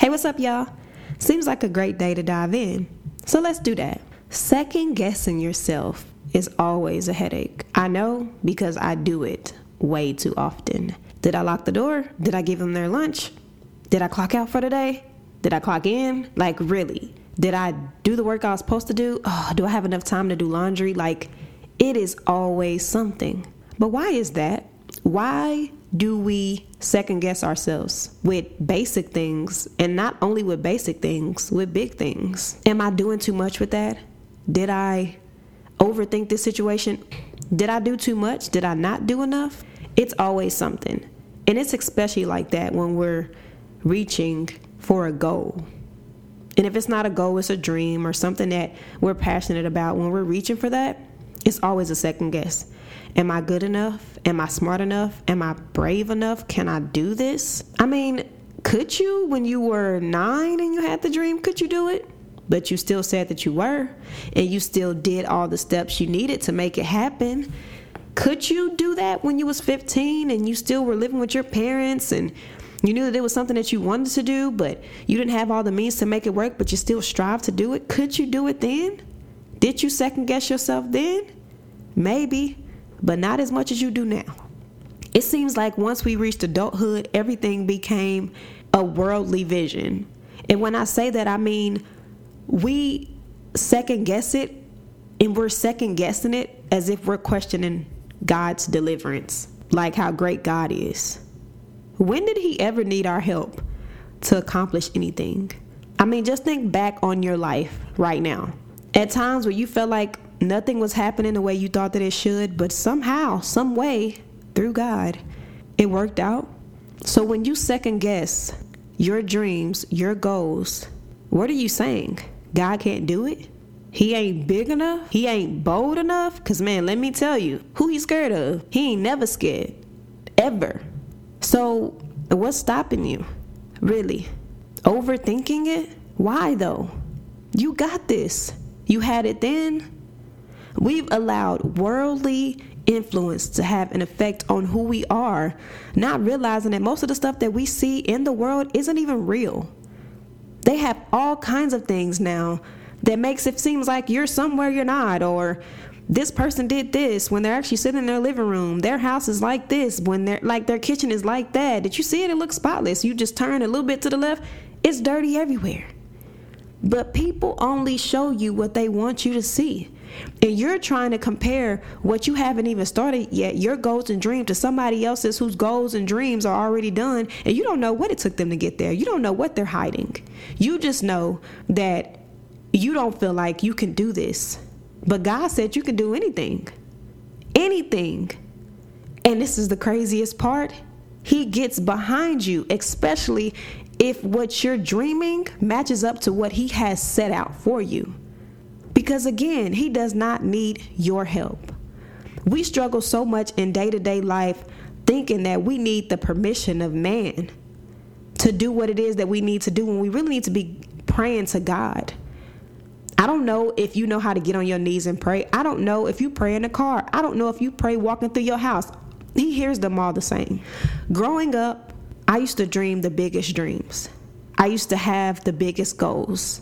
Hey, what's up, y'all? Seems like a great day to dive in. So let's do that. Second guessing yourself is always a headache. I know because I do it way too often. Did I lock the door? Did I give them their lunch? Did I clock out for the day? Did I clock in? Like, really? Did I do the work I was supposed to do? Oh, do I have enough time to do laundry? Like, it is always something. But why is that? Why do we second guess ourselves with basic things and not only with basic things, with big things? Am I doing too much with that? Did I overthink this situation? Did I do too much? Did I not do enough? It's always something. And it's especially like that when we're reaching for a goal. And if it's not a goal, it's a dream or something that we're passionate about. When we're reaching for that, it's always a second guess. Am I good enough? Am I smart enough? Am I brave enough? Can I do this? I mean, could you, when you were nine and you had the dream, could you do it? But you still said that you were, and you still did all the steps you needed to make it happen. Could you do that when you was 15 and you still were living with your parents and you knew that it was something that you wanted to do, but you didn't have all the means to make it work, but you still strive to do it? Could you do it then? Did you second guess yourself then? Maybe but not as much as you do now. It seems like once we reached adulthood, everything became a worldly vision. And when I say that, I mean we second guess it and we're second guessing it as if we're questioning God's deliverance, like how great God is. When did He ever need our help to accomplish anything? I mean, just think back on your life right now. At times where you felt like nothing was happening the way you thought that it should, but somehow, some way, through God, it worked out. So when you second guess your dreams, your goals, what are you saying? God can't do it? He ain't big enough? He ain't bold enough? Cause man, let me tell you, who he scared of? He ain't never scared. Ever. So what's stopping you? Really? Overthinking it? Why though? You got this. You had it then, We've allowed worldly influence to have an effect on who we are, not realizing that most of the stuff that we see in the world isn't even real. They have all kinds of things now that makes it seems like you're somewhere you're not or this person did this when they're actually sitting in their living room. Their house is like this when they're like their kitchen is like that. Did you see it? It looks spotless. You just turn a little bit to the left, it's dirty everywhere. But people only show you what they want you to see. And you're trying to compare what you haven't even started yet, your goals and dreams, to somebody else's whose goals and dreams are already done. And you don't know what it took them to get there. You don't know what they're hiding. You just know that you don't feel like you can do this. But God said you can do anything. Anything. And this is the craziest part. He gets behind you, especially if what you're dreaming matches up to what He has set out for you. Because again, He does not need your help. We struggle so much in day to day life thinking that we need the permission of man to do what it is that we need to do when we really need to be praying to God. I don't know if you know how to get on your knees and pray. I don't know if you pray in the car. I don't know if you pray walking through your house. He hears them all the same. Growing up, I used to dream the biggest dreams. I used to have the biggest goals.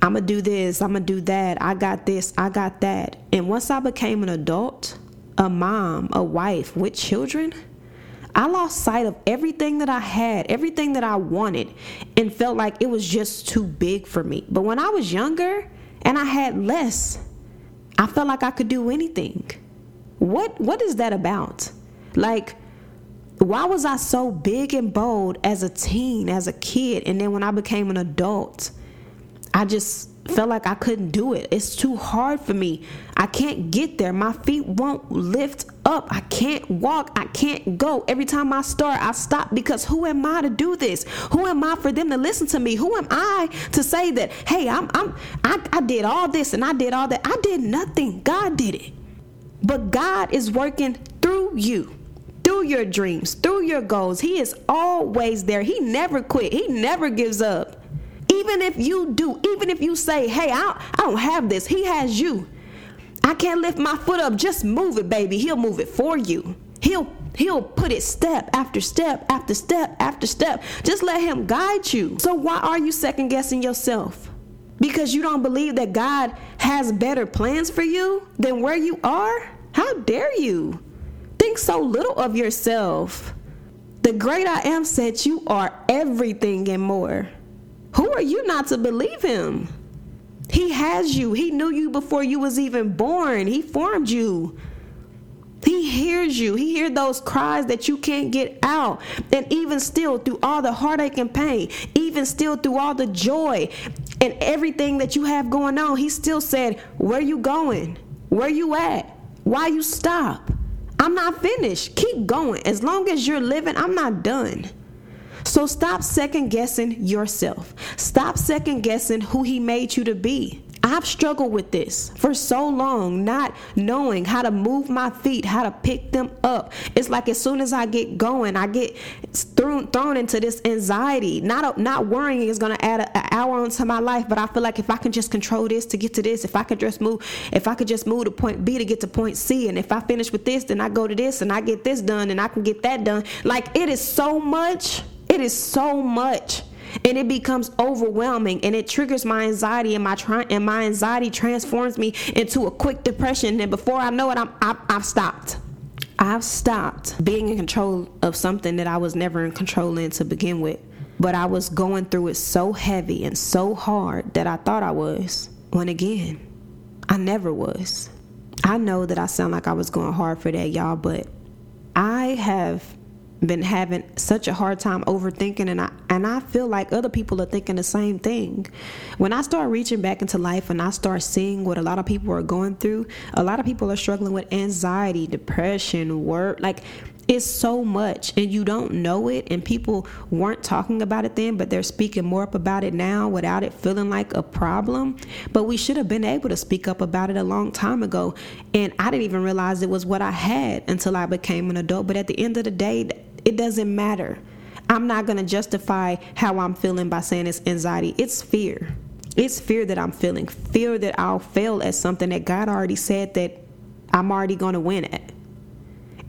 I'm gonna do this, I'm gonna do that, I got this, I got that. And once I became an adult, a mom, a wife with children, I lost sight of everything that I had, everything that I wanted, and felt like it was just too big for me. But when I was younger and I had less, I felt like I could do anything. What what is that about? Like why was I so big and bold as a teen, as a kid, and then when I became an adult, I just felt like I couldn't do it. It's too hard for me. I can't get there. My feet won't lift up. I can't walk. I can't go. Every time I start, I stop because who am I to do this? Who am I for them to listen to me? Who am I to say that, hey, I'm I'm I, I did all this and I did all that. I did nothing. God did it. But God is working through you through your dreams, through your goals. He is always there. He never quit. He never gives up. Even if you do, even if you say, hey, I don't, I don't have this, he has you. I can't lift my foot up, just move it, baby. He'll move it for you. He'll He'll put it step after step after step after step. Just let Him guide you. So, why are you second guessing yourself? Because you don't believe that God has better plans for you than where you are? How dare you? Think so little of yourself. The great I am said you are everything and more. Who are you not to believe him? He has you. He knew you before you was even born. He formed you. He hears you. He hears those cries that you can't get out. And even still, through all the heartache and pain, even still through all the joy and everything that you have going on, he still said, Where are you going? Where you at? Why you stop? I'm not finished. Keep going. As long as you're living, I'm not done. So stop second guessing yourself. Stop second guessing who He made you to be. I've struggled with this for so long, not knowing how to move my feet, how to pick them up. It's like as soon as I get going, I get thrown thrown into this anxiety. Not not worrying is going to add an hour onto my life, but I feel like if I can just control this to get to this, if I could just move, if I could just move to point B to get to point C, and if I finish with this, then I go to this and I get this done and I can get that done. Like it is so much it is so much and it becomes overwhelming and it triggers my anxiety and my and my anxiety transforms me into a quick depression and before I know it I'm I, I've stopped. I've stopped being in control of something that I was never in control in to begin with. But I was going through it so heavy and so hard that I thought I was. When again, I never was. I know that I sound like I was going hard for that, y'all, but I have been having such a hard time overthinking and I and I feel like other people are thinking the same thing. When I start reaching back into life and I start seeing what a lot of people are going through, a lot of people are struggling with anxiety, depression, work, like it's so much and you don't know it and people weren't talking about it then but they're speaking more up about it now without it feeling like a problem but we should have been able to speak up about it a long time ago and i didn't even realize it was what i had until i became an adult but at the end of the day it doesn't matter. I'm not going to justify how I'm feeling by saying it's anxiety. It's fear. It's fear that I'm feeling. Fear that I'll fail at something that God already said that I'm already going to win at.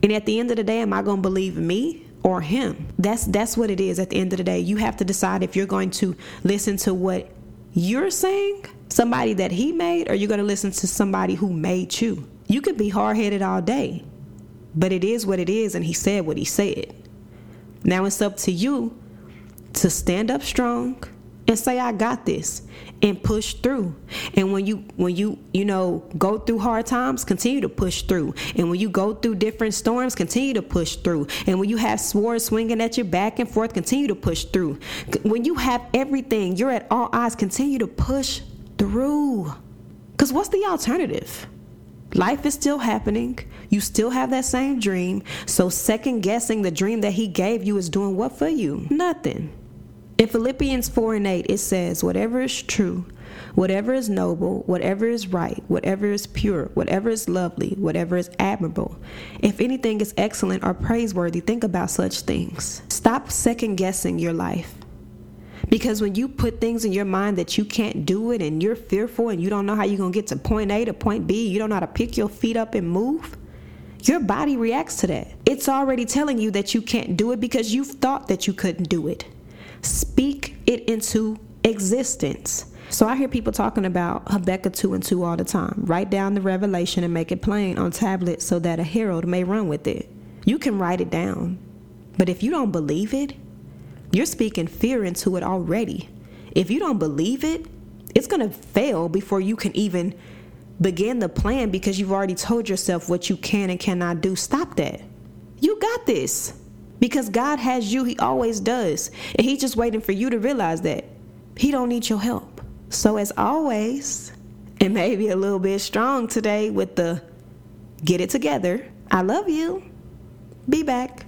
And at the end of the day, am I going to believe me or him? That's that's what it is at the end of the day. You have to decide if you're going to listen to what you're saying, somebody that he made, or you're going to listen to somebody who made you. You could be hard-headed all day, but it is what it is and he said what he said. Now it's up to you to stand up strong and say I got this and push through. And when you when you you know go through hard times, continue to push through. And when you go through different storms, continue to push through. And when you have swords swinging at you back and forth, continue to push through. When you have everything, you're at all odds, continue to push through. Cuz what's the alternative? Life is still happening. You still have that same dream. So, second guessing the dream that He gave you is doing what for you? Nothing. In Philippians 4 and 8, it says, Whatever is true, whatever is noble, whatever is right, whatever is pure, whatever is lovely, whatever is admirable, if anything is excellent or praiseworthy, think about such things. Stop second guessing your life. Because when you put things in your mind that you can't do it and you're fearful and you don't know how you're going to get to point A to point B, you don't know how to pick your feet up and move, your body reacts to that. It's already telling you that you can't do it because you've thought that you couldn't do it. Speak it into existence. So I hear people talking about Habakkuk 2 and 2 all the time. Write down the revelation and make it plain on tablets so that a herald may run with it. You can write it down. But if you don't believe it, you're speaking fear into it already. If you don't believe it, it's going to fail before you can even begin the plan because you've already told yourself what you can and cannot do. Stop that. You got this. Because God has you, He always does. And He's just waiting for you to realize that He don't need your help. So as always, and maybe a little bit strong today with the get it together. I love you. Be back.